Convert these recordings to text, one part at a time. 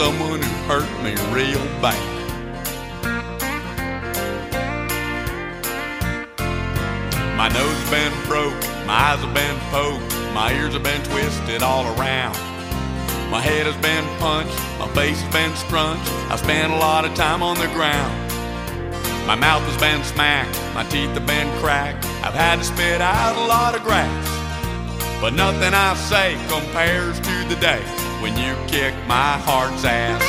someone who hurt me real bad. My nose has been broke, my eyes have been poked, my ears have been twisted all around. My head has been punched, my face has been scrunched, I spent a lot of time on the ground. My mouth has been smacked, my teeth have been cracked, I've had to spit out a lot of grass. But nothing I say compares to the day when you kick my heart's ass.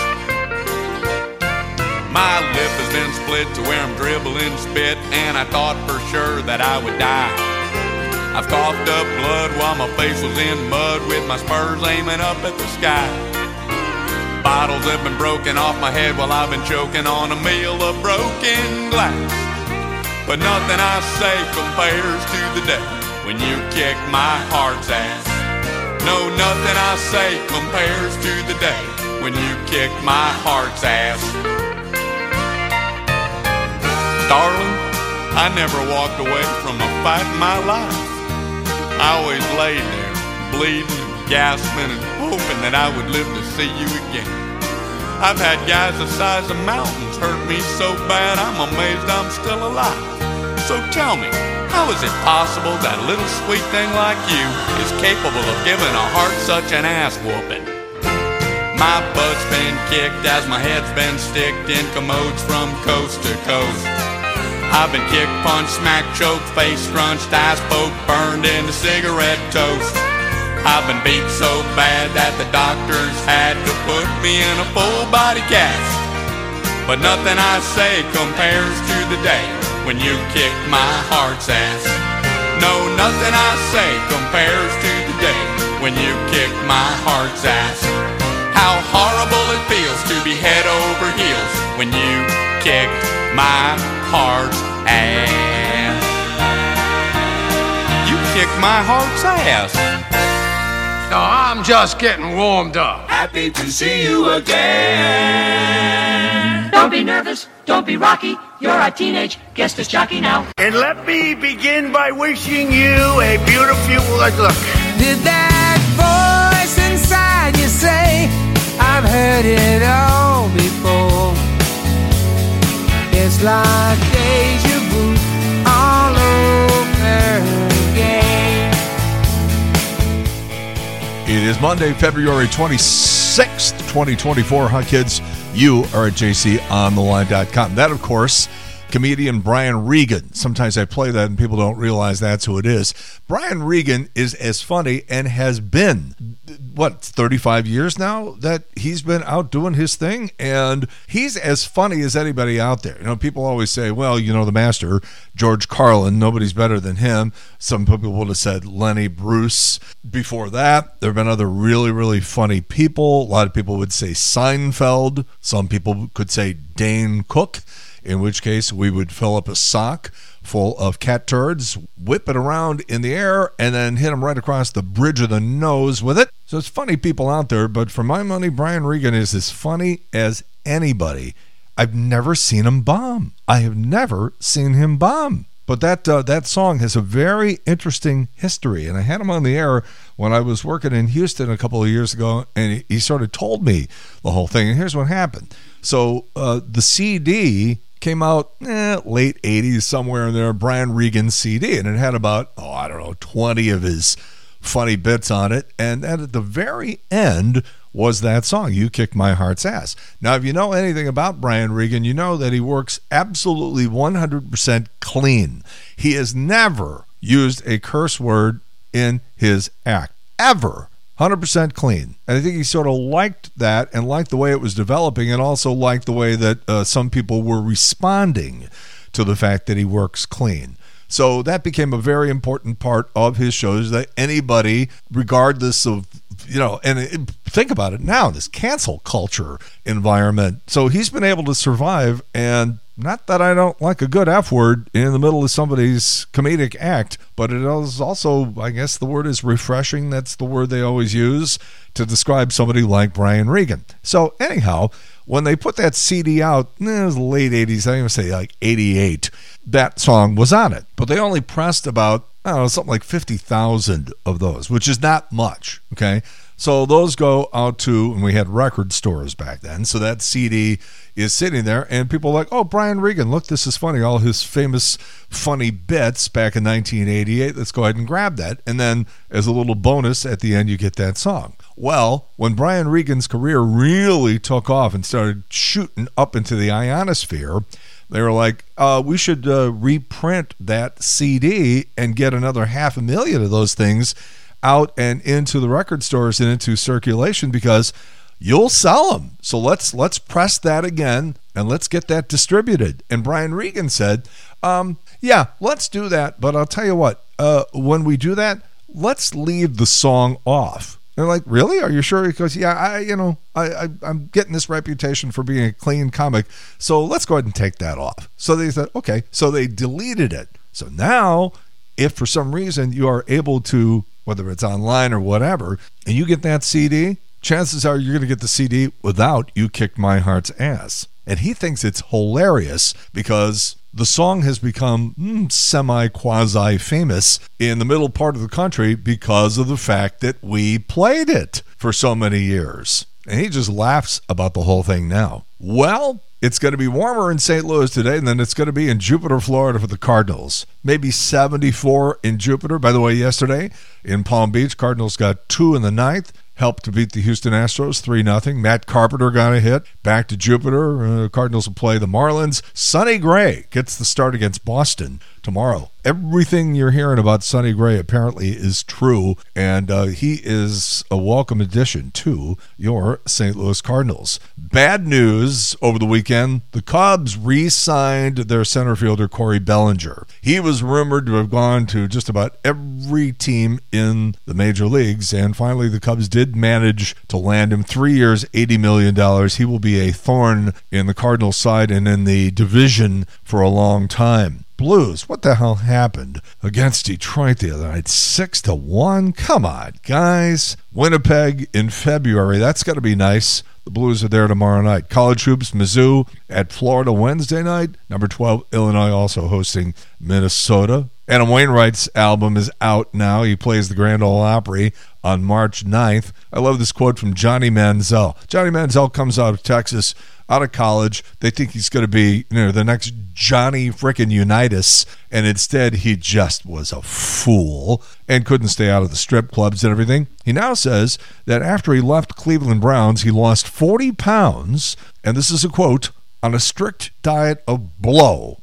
My lip has been split to where I'm dribbling spit, and I thought for sure that I would die. I've coughed up blood while my face was in mud with my spurs aiming up at the sky. Bottles have been broken off my head while I've been choking on a meal of broken glass. But nothing I say compares to the day when you kick my heart's ass. No, nothing I say compares to the day when you kick my heart's ass. Darling, I never walked away from a fight in my life. I always laid there, bleeding, gasping, and hoping that I would live to see you again. I've had guys the size of mountains hurt me so bad I'm amazed I'm still alive. So tell me, how is it possible that a little sweet thing like you is capable of giving a heart such an ass whooping? My butt's been kicked as my head's been sticked in commodes from coast to coast. I've been kicked, punched, smacked, choked, face scrunched, eyes poked, burned into cigarette toast. I've been beat so bad that the doctors had to put me in a full body cast. But nothing I say compares to the day when you kick my heart's ass. No, nothing I say compares to the day when you kick my heart's ass. How horrible it feels to be head over heels when you kick my heart's ass. You kick my heart's ass. No, I'm just getting warmed up. Happy to see you again. Don't be nervous, don't be rocky. You're a teenage guest as jockey now. And let me begin by wishing you a beautiful look. Did that voice inside you say, I've heard it all before? It's like deja vu all over again. It is Monday, February 26th, 2024. Hi, kids. You are at jcontheline.com. That, of course, comedian Brian Regan. Sometimes I play that and people don't realize that's who it is. Brian Regan is as funny and has been, what, 35 years now that he's been out doing his thing? And he's as funny as anybody out there. You know, people always say, well, you know, the master, George Carlin, nobody's better than him. Some people would have said Lenny Bruce. Before that, there have been other really, really funny people. A lot of people would say Seinfeld. Some people could say Dane Cook in which case we would fill up a sock full of cat turds, whip it around in the air, and then hit him right across the bridge of the nose with it. So it's funny people out there, but for my money, Brian Regan is as funny as anybody. I've never seen him bomb. I have never seen him bomb. But that uh, that song has a very interesting history, and I had him on the air when I was working in Houston a couple of years ago, and he, he sort of told me the whole thing. And here's what happened. So uh, the CD came out eh, late 80s somewhere in there brian regan cd and it had about oh i don't know 20 of his funny bits on it. And at the very end was that song you kicked my heart's ass. Now if you know anything about brian regan you know that he works absolutely 100% clean. He has never used a curse word in his act ever 100% clean. And I think he sort of liked that and liked the way it was developing and also liked the way that uh, some people were responding to the fact that he works clean. So that became a very important part of his shows that anybody, regardless of, you know, and it, think about it now, this cancel culture environment. So he's been able to survive and not that I don't like a good F word in the middle of somebody's comedic act, but it is also, I guess the word is refreshing. That's the word they always use to describe somebody like Brian Regan. So, anyhow, when they put that CD out, eh, it was late 80s, I even say like 88, that song was on it. But they only pressed about, I don't know, something like 50,000 of those, which is not much, okay? So those go out to, and we had record stores back then. So that CD is sitting there, and people are like, oh, Brian Regan, look, this is funny. All his famous funny bits back in 1988. Let's go ahead and grab that. And then as a little bonus at the end, you get that song. Well, when Brian Regan's career really took off and started shooting up into the ionosphere, they were like, uh, we should uh, reprint that CD and get another half a million of those things out and into the record stores and into circulation because you'll sell them. So let's let's press that again and let's get that distributed. And Brian Regan said, um, "Yeah, let's do that. But I'll tell you what. Uh, when we do that, let's leave the song off." They're like, "Really? Are you sure?" Goes, "Yeah, I, you know, I, I, I'm getting this reputation for being a clean comic, so let's go ahead and take that off." So they said, "Okay." So they deleted it. So now, if for some reason you are able to whether it's online or whatever, and you get that CD, chances are you're going to get the CD without You Kicked My Heart's Ass. And he thinks it's hilarious because the song has become mm, semi quasi famous in the middle part of the country because of the fact that we played it for so many years. And he just laughs about the whole thing now. Well, it's going to be warmer in St. Louis today than it's going to be in Jupiter, Florida for the Cardinals. Maybe 74 in Jupiter. By the way, yesterday in Palm Beach, Cardinals got two in the ninth helped to beat the Houston Astros 3 0. Matt Carpenter got a hit. Back to Jupiter. Uh, Cardinals will play the Marlins. Sonny Gray gets the start against Boston tomorrow. Everything you're hearing about Sonny Gray apparently is true, and uh, he is a welcome addition to your St. Louis Cardinals. Bad news over the weekend the Cubs re signed their center fielder, Cody Bellinger. He was rumored to have gone to just about every team in the major leagues, and finally the Cubs did manage to land him three years, $80 million. He will be a thorn in the Cardinals side and in the division for a long time. Blues. What the hell happened against Detroit the other night? Six to one. Come on, guys. Winnipeg in February. That's got to be nice. The Blues are there tomorrow night. College hoops, Mizzou at Florida Wednesday night. Number 12, Illinois also hosting Minnesota. Adam Wainwright's album is out now. He plays the Grand Ole Opry on March 9th. I love this quote from Johnny Manziel. Johnny Manziel comes out of Texas out of college. They think he's going to be, you know, the next Johnny frickin' Unitas, and instead he just was a fool and couldn't stay out of the strip clubs and everything. He now says that after he left Cleveland Browns, he lost 40 pounds, and this is a quote, on a strict diet of blow,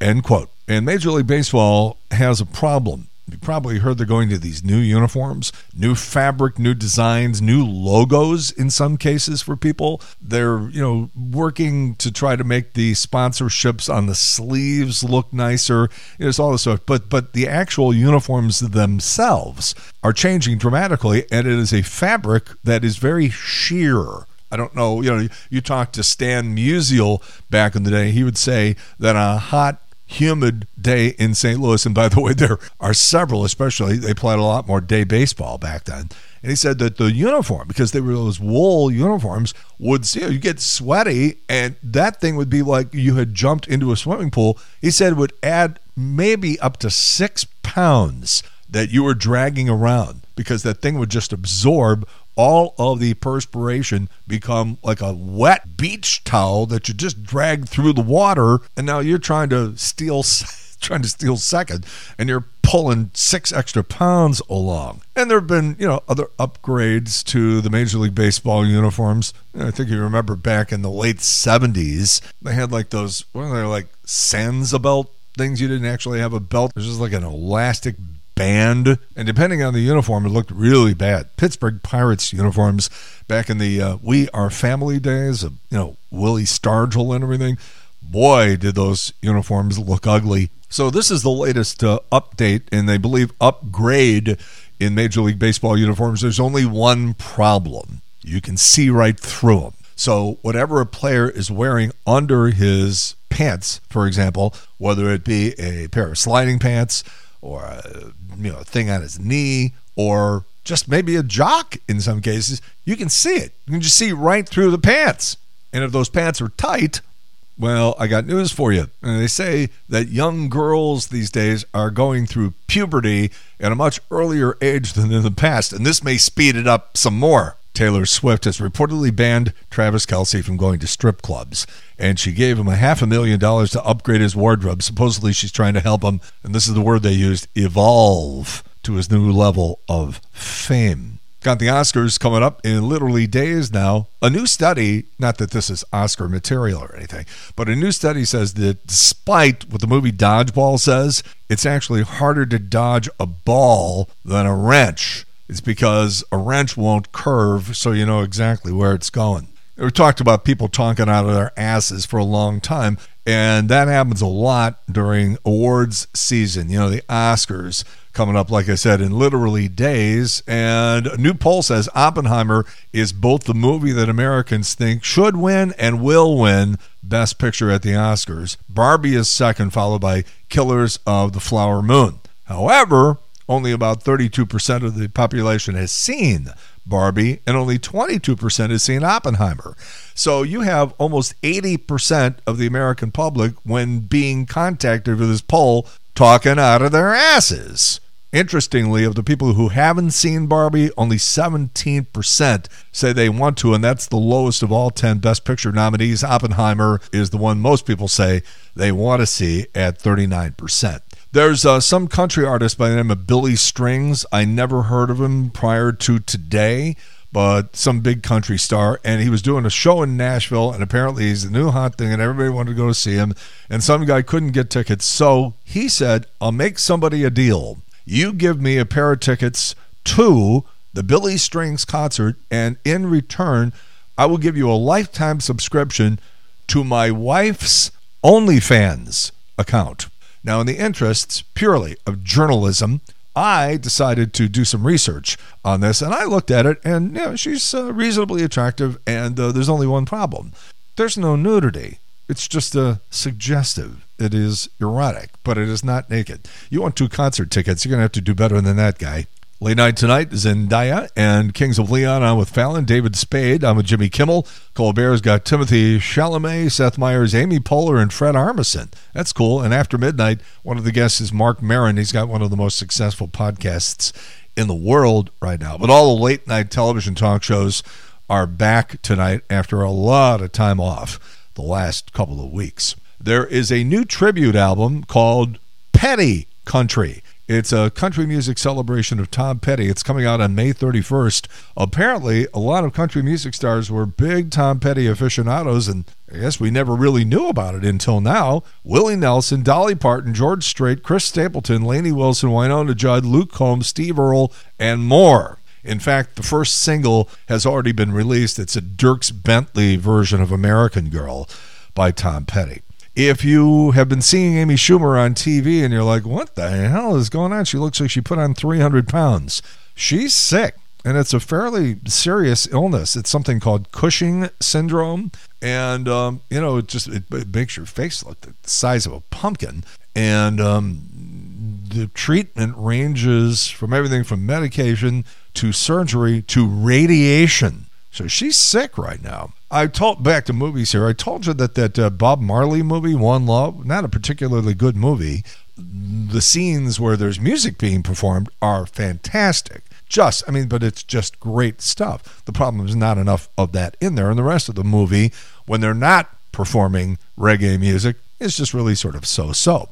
end quote. And Major League Baseball has a problem you probably heard they're going to these new uniforms, new fabric, new designs, new logos in some cases for people. They're, you know, working to try to make the sponsorships on the sleeves look nicer. It's all this stuff. But but the actual uniforms themselves are changing dramatically, and it is a fabric that is very sheer. I don't know, you know, you talked to Stan Musial back in the day, he would say that a hot humid day in St. Louis. And by the way, there are several, especially they played a lot more day baseball back then. And he said that the uniform, because they were those wool uniforms, would you, know, get sweaty, and that thing would be like you had jumped into a swimming pool. He said would add maybe up to six pounds that you were dragging around because that thing would just absorb all of the perspiration become like a wet beach towel that you just drag through the water and now you're trying to steal trying to steal second and you're pulling six extra pounds along. And there have been you know other upgrades to the major league baseball uniforms. I think you remember back in the late 70s they had like those what are they like Sansabelt things? You didn't actually have a belt. It was just like an elastic band. And depending on the uniform, it looked really bad. Pittsburgh Pirates uniforms back in the uh, We Are Family days of, you know, Willie Stargell and everything. Boy, did those uniforms look ugly. So this is the latest uh, update, and they believe upgrade in Major League Baseball uniforms. There's only one problem. You can see right through them. So whatever a player is wearing under his pants, for example, whether it be a pair of sliding pants or a you know, thing on his knee or just maybe a jock in some cases, you can see it. You can just see right through the pants. And if those pants are tight, well, I got news for you. And they say that young girls these days are going through puberty at a much earlier age than in the past, and this may speed it up some more. Taylor Swift has reportedly banned Travis Kelce from going to strip clubs, and she gave him a half a million dollars to upgrade his wardrobe. Supposedly, she's trying to help him, and this is the word they used evolve to his new level of fame. Got the Oscars coming up in literally days now. A new study, not that this is Oscar material or anything, but a new study says that despite what the movie Dodgeball says, it's actually harder to dodge a ball than a wrench. It's because a wrench won't curve, so you know exactly where it's going. We talked about people talking out of their asses for a long time, and that happens a lot during awards season. You know, the Oscars coming up, like I said, in literally days. And a new poll says Oppenheimer is both the movie that Americans think should win and will win Best Picture at the Oscars. Barbie is second, followed by Killers of the Flower Moon. However, only about 32% of the population has seen Barbie, and only 22% has seen Oppenheimer. So you have almost 80% of the American public, when being contacted for this poll, talking out of their asses. Interestingly, of the people who haven't seen Barbie, only 17% say they want to, and that's the lowest of all 10 Best Picture nominees. Oppenheimer is the one most people say they want to see at 39%. There's uh, some country artist by the name of Billy Strings. I never heard of him prior to today, but some big country star. And he was doing a show in Nashville, and apparently he's the new hot thing, and everybody wanted to go to see him. And some guy couldn't get tickets. So he said, I'll make somebody a deal. You give me a pair of tickets to the Billy Strings concert, and in return, I will give you a lifetime subscription to my wife's OnlyFans account. Now, in the interests purely of journalism, I decided to do some research on this, and I looked at it, and you know, she's uh, reasonably attractive, and uh, there's only one problem: there's no nudity. It's just uh, suggestive. It is erotic, but it is not naked. You want two concert tickets? You're gonna have to do better than that guy. Late night tonight, Zendaya and Kings of Leon I'm with Fallon, David Spade I'm with Jimmy Kimmel. Colbert's got Timothy Chalamet, Seth Meyers, Amy Poehler, and Fred Armisen. That's cool. And after midnight, one of the guests is Marc Maron. He's got one of the most successful podcasts in the world right now. But all the late night television talk shows are back tonight after a lot of time off the last couple of weeks. There is a new tribute album called Petty Country. It's a country music celebration of Tom Petty. It's coming out on May 31st. Apparently, a lot of country music stars were big Tom Petty aficionados, and I guess we never really knew about it until now. Willie Nelson, Dolly Parton, George Strait, Chris Stapleton, Lainey Wilson, Wynonna Judd, Luke Combs, Steve Earle, and more. In fact, the first single has already been released. It's a Dierks Bentley version of American Girl by Tom Petty if you have been seeing Amy Schumer on TV and you're like, what the hell is going on? She looks like she put on 300 pounds. She's sick, and it's a fairly serious illness. It's something called Cushing syndrome, and um, you know, it just it, it, makes your face look the size of a pumpkin. And um, the treatment ranges from everything from medication to surgery to radiation. So she's sick right now. I told back to movies here. I told you that that uh, Bob Marley movie, One Love, not a particularly good movie. The scenes where there's music being performed are fantastic. Just, I mean, but it's just great stuff. The problem is not enough of that in there, and the rest of the movie, when they're not performing reggae music, is just really sort of so-so.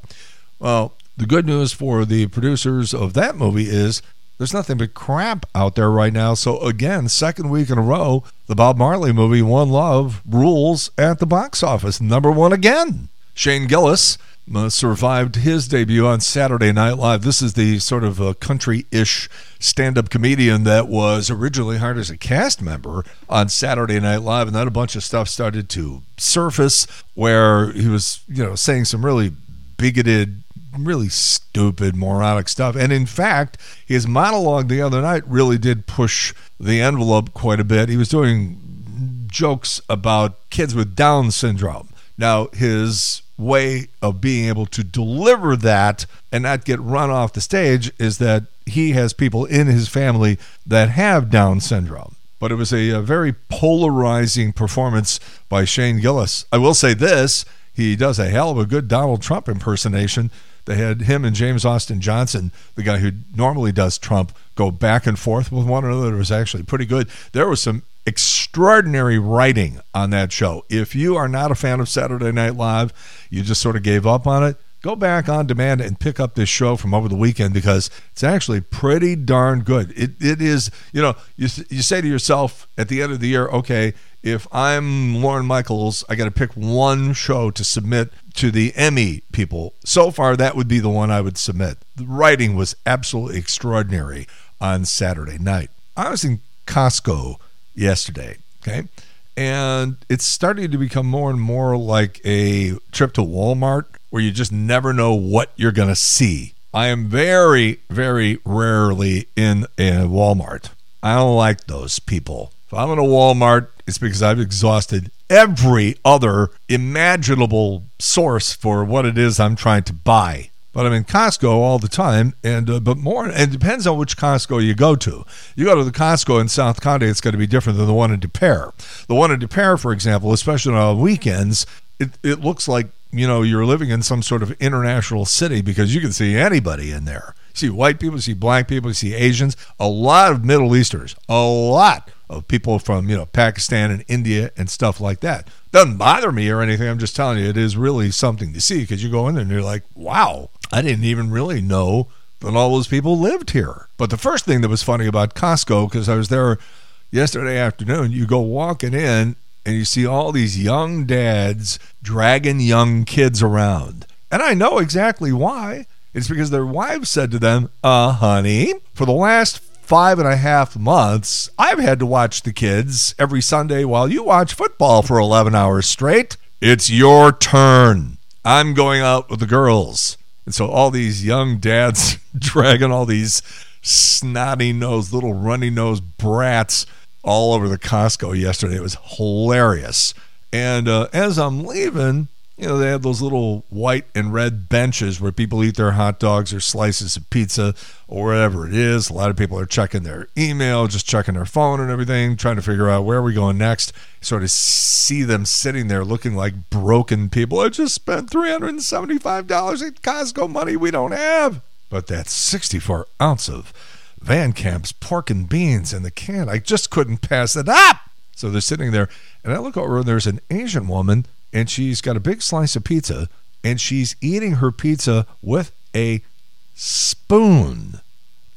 Well, the good news for the producers of that movie is there's nothing but crap out there right now. So, again, second week in a row, the Bob Marley movie, One Love, rules at the box office. Number one again. Shane Gillis uh, survived his debut on Saturday Night Live. This is the sort of a country ish stand up comedian that was originally hired as a cast member on Saturday Night Live. And then a bunch of stuff started to surface where he was, you know, saying some really bigoted really stupid, moronic stuff. And in fact, his monologue the other night really did push the envelope quite a bit. He was doing jokes about kids with Down syndrome. Now, his way of being able to deliver that and not get run off the stage is that he has people in his family that have Down syndrome. But it was a, a very polarizing performance by Shane Gillis. I will say this he does a hell of a good Donald Trump impersonation. They had him and James Austin Johnson, the guy who normally does Trump, go back and forth with one another. It was actually pretty good. There was some extraordinary writing on that show. If you are not a fan of Saturday Night Live, you just sort of gave up on it, go back on demand and pick up this show from over the weekend because it's actually pretty darn good. It, it is, you know, you, you say to yourself at the end of the year, okay, if I'm Lorne Michaels, I got to pick one show to submit to the Emmy people. So far, that would be the one I would submit. The writing was absolutely extraordinary on Saturday night. I was in Costco yesterday, okay? And it's starting to become more and more like a trip to Walmart where you just never know what you're going to see. I am very, very rarely in a Walmart. I don't like those people. If I'm in a Walmart, it's because I've exhausted every other imaginable source for what it is I'm trying to buy. But I'm in Costco all the time, and uh, but more. And it depends on which Costco you go to. You go to the Costco in South County, it's going to be different than the one in Des Peres. The one in Des Peres, for example, especially on weekends, it, it looks like you know you're living in some sort of international city because you can see anybody in there. See white people, you see black people, you see Asians, a lot of Middle Easterners, a lot of people from you know Pakistan and India and stuff like that. Doesn't bother me or anything. I'm just telling you, it is really something to see because you go in there and you're like, wow, I didn't even really know that all those people lived here. But the first thing that was funny about Costco, because I was there yesterday afternoon, you go walking in and you see all these young dads dragging young kids around. And I know exactly why. It's because their wives said to them, uh, honey, for the last five and a half months, I've had to watch the kids every Sunday while you watch football for 11 hours straight. It's your turn. I'm going out with the girls. And so all these young dads dragging all these snotty nosed, little runny nosed brats all over the Costco yesterday. It was hilarious. And uh, as I'm leaving, you know, they have those little white and red benches where people eat their hot dogs or slices of pizza or whatever it is. A lot of people are checking their email, just checking their phone and everything, trying to figure out where are we going next. sort of see them sitting there looking like broken people. I just spent $375 at Costco money we don't have. But that 64 ounce of Van Camp's pork and beans in the can, I just couldn't pass it up. So they're sitting there, and I look over, and there's an Asian woman and she's got a big slice of pizza and she's eating her pizza with a spoon.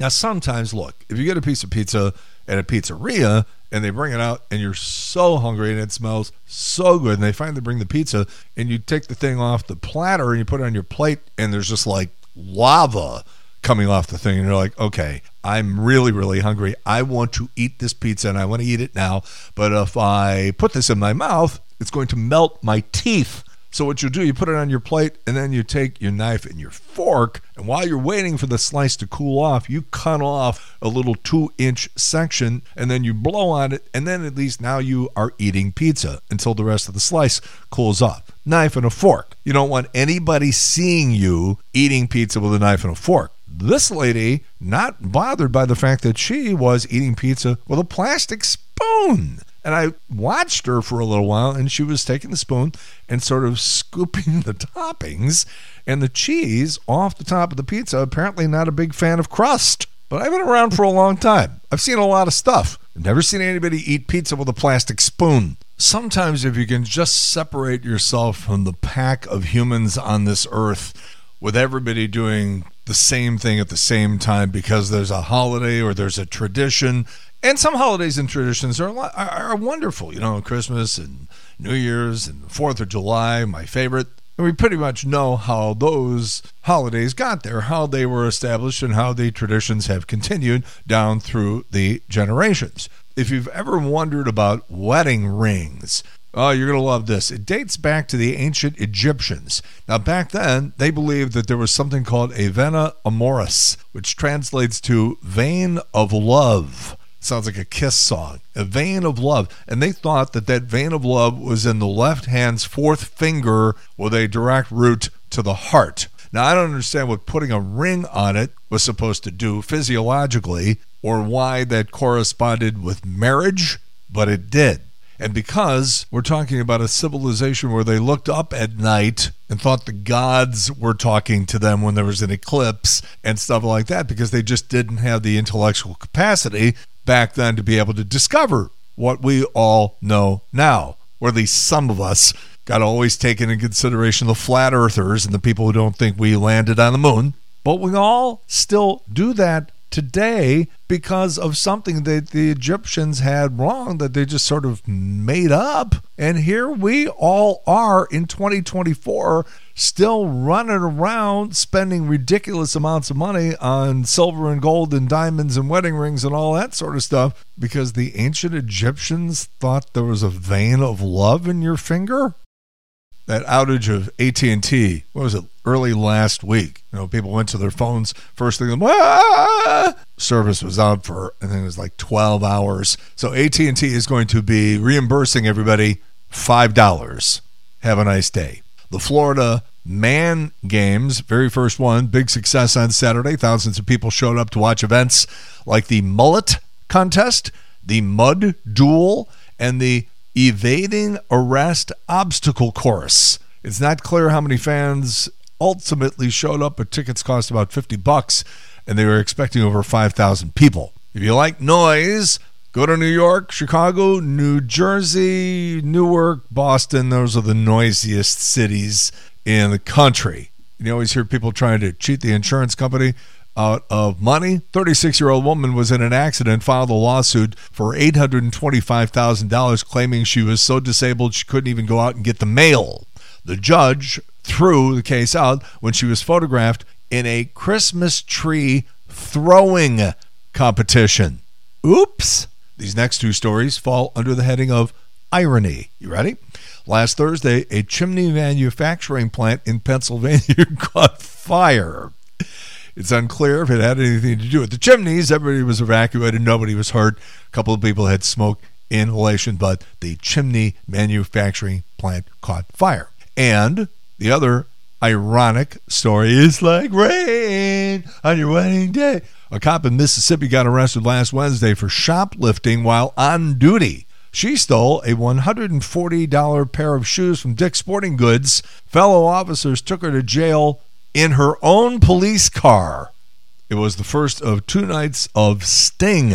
Now, sometimes, look, if you get a piece of pizza at a pizzeria and they bring it out and you're so hungry and it smells so good and they finally bring the pizza and you take the thing off the platter and you put it on your plate and there's just like lava coming off the thing and you're like okay i'm really really hungry i want to eat this pizza and i want to eat it now but if i put this in my mouth it's going to melt my teeth. So what you do, you put it on your plate, and then you take your knife and your fork, and while you're waiting for the slice to cool off, you cut off a little two-inch section, and then you blow on it, and then at least now you are eating pizza until the rest of the slice cools off. Knife and a fork. You don't want anybody seeing you eating pizza with a knife and a fork. This lady, not bothered by the fact that she was eating pizza with a plastic spoon. And I watched her for a little while, and she was taking the spoon and sort of scooping the toppings and the cheese off the top of the pizza. Apparently, not a big fan of crust. But I've been around for a long time. I've seen a lot of stuff. Never seen anybody eat pizza with a plastic spoon. Sometimes, if you can just separate yourself from the pack of humans on this earth, with everybody doing the same thing at the same time because there's a holiday or there's a tradition and some holidays and traditions are, are, are wonderful. You know, Christmas and New Year's and Fourth of July, my favorite. And we pretty much know how those holidays got there, how they were established, and how the traditions have continued down through the generations. If you've ever wondered about wedding rings, Oh, you're going to love this. It dates back to the ancient Egyptians. Now, back then, they believed that there was something called a vena amoris, which translates to vein of love. Sounds like a kiss song. A vein of love. And they thought that that vein of love was in the left hand's fourth finger with a direct route to the heart. Now, I don't understand what putting a ring on it was supposed to do physiologically or why that corresponded with marriage, but it did. And because we're talking about a civilization where they looked up at night and thought the gods were talking to them when there was an eclipse and stuff like that, because they just didn't have the intellectual capacity back then to be able to discover what we all know now, or at least some of us got to always take into consideration the flat earthers and the people who don't think we landed on the moon. But we all still do that today because of something that the Egyptians had wrong that they just sort of made up. And here we all are in 2024 still running around spending ridiculous amounts of money on silver and gold and diamonds and wedding rings and all that sort of stuff because the ancient Egyptians thought there was a vein of love in your finger that outage of AT&T, what was it, early last week. You know, people went to their phones first thing, ah! service was out for, I think it was like 12 hours. So AT&T is going to be reimbursing everybody $5. Have a nice day. The Florida Man Games, very first one, big success on Saturday. Thousands of people showed up to watch events like the Mullet Contest, the Mud Duel, and the evading arrest obstacle course. It's not clear how many fans ultimately showed up, but tickets cost about 50 bucks and they were expecting over 5,000 people. If you like noise, go to New York, Chicago, New Jersey, Newark, Boston. Those are the noisiest cities in the country. You always hear people trying to cheat the insurance company out of money. 36 year old woman was in an accident, filed a lawsuit for $825,000, claiming she was so disabled she couldn't even go out and get the mail. The judge threw the case out when she was photographed in a Christmas tree throwing competition. Oops. These next two stories fall under the heading of irony. You ready? Last Thursday, a chimney manufacturing plant in Pennsylvania caught fire. It's unclear if it had anything to do with the chimneys. Everybody was evacuated, nobody was hurt. A couple of people had smoke inhalation, but the chimney manufacturing plant caught fire. And the other ironic story is like rain on your wedding day. A cop in Mississippi got arrested last Wednesday for shoplifting while on duty. She stole a $140 pair of shoes from Dick's Sporting Goods. Fellow officers took her to jail in her own police car. It was the first of two nights of Sting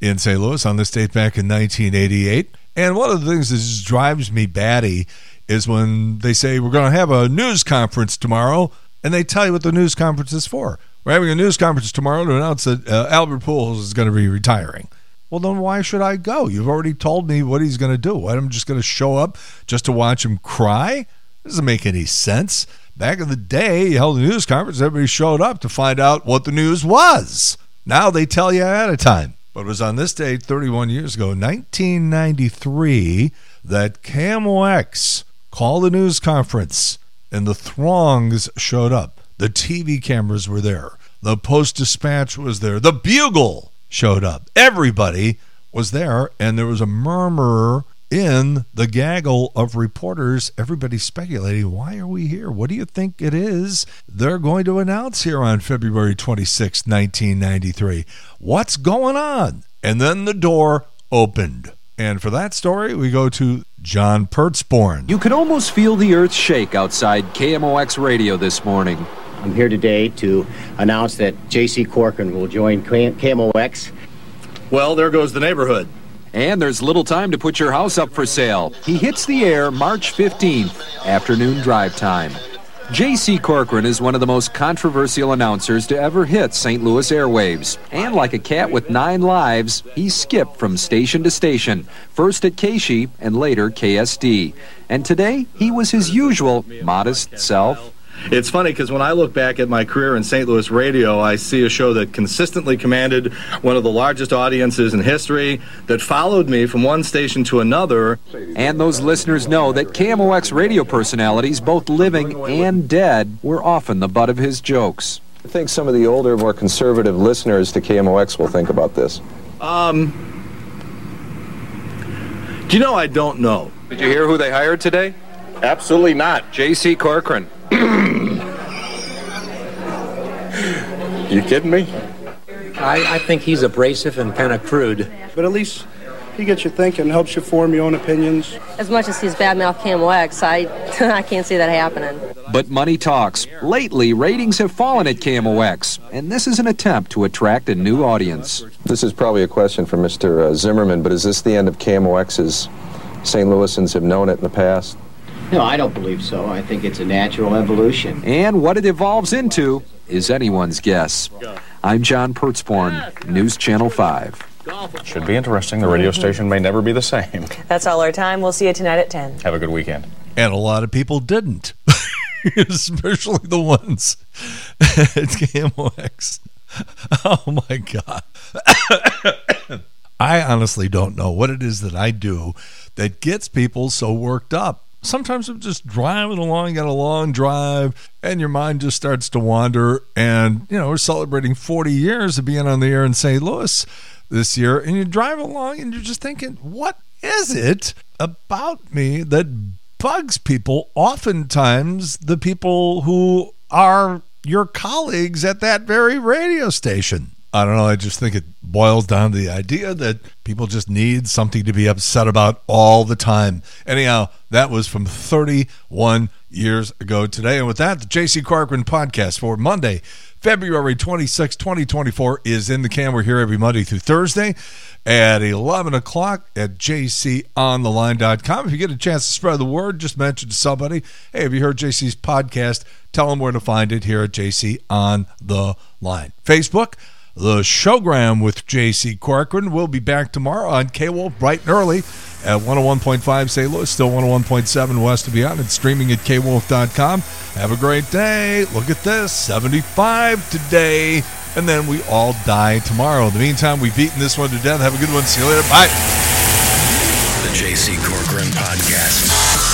in St. Louis on this date back in 1988. And one of the things that drives me batty is when they say we're going to have a news conference tomorrow, and they tell you what the news conference is for. We're having a news conference tomorrow to announce that uh, Albert Pujols is going to be retiring. Well, then why should I go? You've already told me what he's going to do. I'm just going to show up just to watch him cry? Doesn't make any sense. Back in the day, you held a news conference, everybody showed up to find out what the news was. Now they tell you ahead of time. But it was on this date 31 years ago, 1993, that KMOX called the news conference and the throngs showed up. The TV cameras were there. The Post Dispatch was there. The Bugle showed up. Everybody was there, and there was a murmur in the gaggle of reporters, everybody speculating, why are we here? What do you think it is they're going to announce here on February 26, 1993? What's going on? And then the door opened. And for that story, we go to John Pertzborn. You could almost feel the earth shake outside KMOX radio this morning. I'm here today to announce that J.C. Corcoran will join KMOX. Well, there goes the neighborhood. And there's little time to put your house up for sale. He hits the air March 15th, afternoon drive time. J.C. Corcoran is one of the most controversial announcers to ever hit St. Louis airwaves. And like a cat with nine lives, he skipped from station to station, first at KSHE and later KSD. And today, he was his usual modest self it's funny because when I look back at my career in St. Louis radio, I see a show that consistently commanded one of the largest audiences in history, that followed me from one station to another. And those listeners know that KMOX radio personalities, both living and dead, were often the butt of his jokes. I think some of the older, more conservative listeners to KMOX will think about this. Um, do you know I don't know? Did you hear who they hired today? Absolutely not. J.C. Corcoran. You kidding me? I, I think he's abrasive and kind of crude. But at least he gets you thinking, helps you form your own opinions. As much as he's badmouth KMOX, I, I can't see that happening. But money talks. Lately, ratings have fallen at KMOX, and this is an attempt to attract a new audience. This is probably a question for Mr. uh, Zimmerman, but is this the end of KMOX's St. Louisans have known it in the past? No, I don't believe so. I think it's a natural evolution. And what it evolves into is anyone's guess. I'm John Pertzborn, News Channel 5. Should be interesting. The radio station may never be the same. That's all our time. We'll see you tonight at 10. Have a good weekend. And a lot of people didn't, especially the ones at KMOX. Oh my God. I honestly don't know what it is that I do that gets people so worked up. Sometimes I'm just driving along, got a long drive, and your mind just starts to wander. And, you know, we're celebrating 40 years of being on the air in St. Louis this year, and you drive along and you're just thinking, what is it about me that bugs people? Oftentimes, the people who are your colleagues at that very radio station. I don't know. I just think it boils down to the idea that people just need something to be upset about all the time. Anyhow, that was from 31 years ago today. And with that, the JC Corcoran podcast for Monday, February 26, 2024 is in the can. We're here every Monday through Thursday at 11 o'clock at jcontheline.com. If you get a chance to spread the word, just mention to somebody, hey, have you heard JC's podcast? Tell them where to find it here at JC on the line. Facebook, the showgram with JC Corcoran. We'll be back tomorrow on KWOL bright and early at 101.5 St. Louis, still 101.7 west of beyond, and streaming at kwolf.com. Have a great day. Look at this 75 today, and then we all die tomorrow. In the meantime, we've beaten this one to death. Have a good one. See you later. Bye. The JC Corcoran Podcast.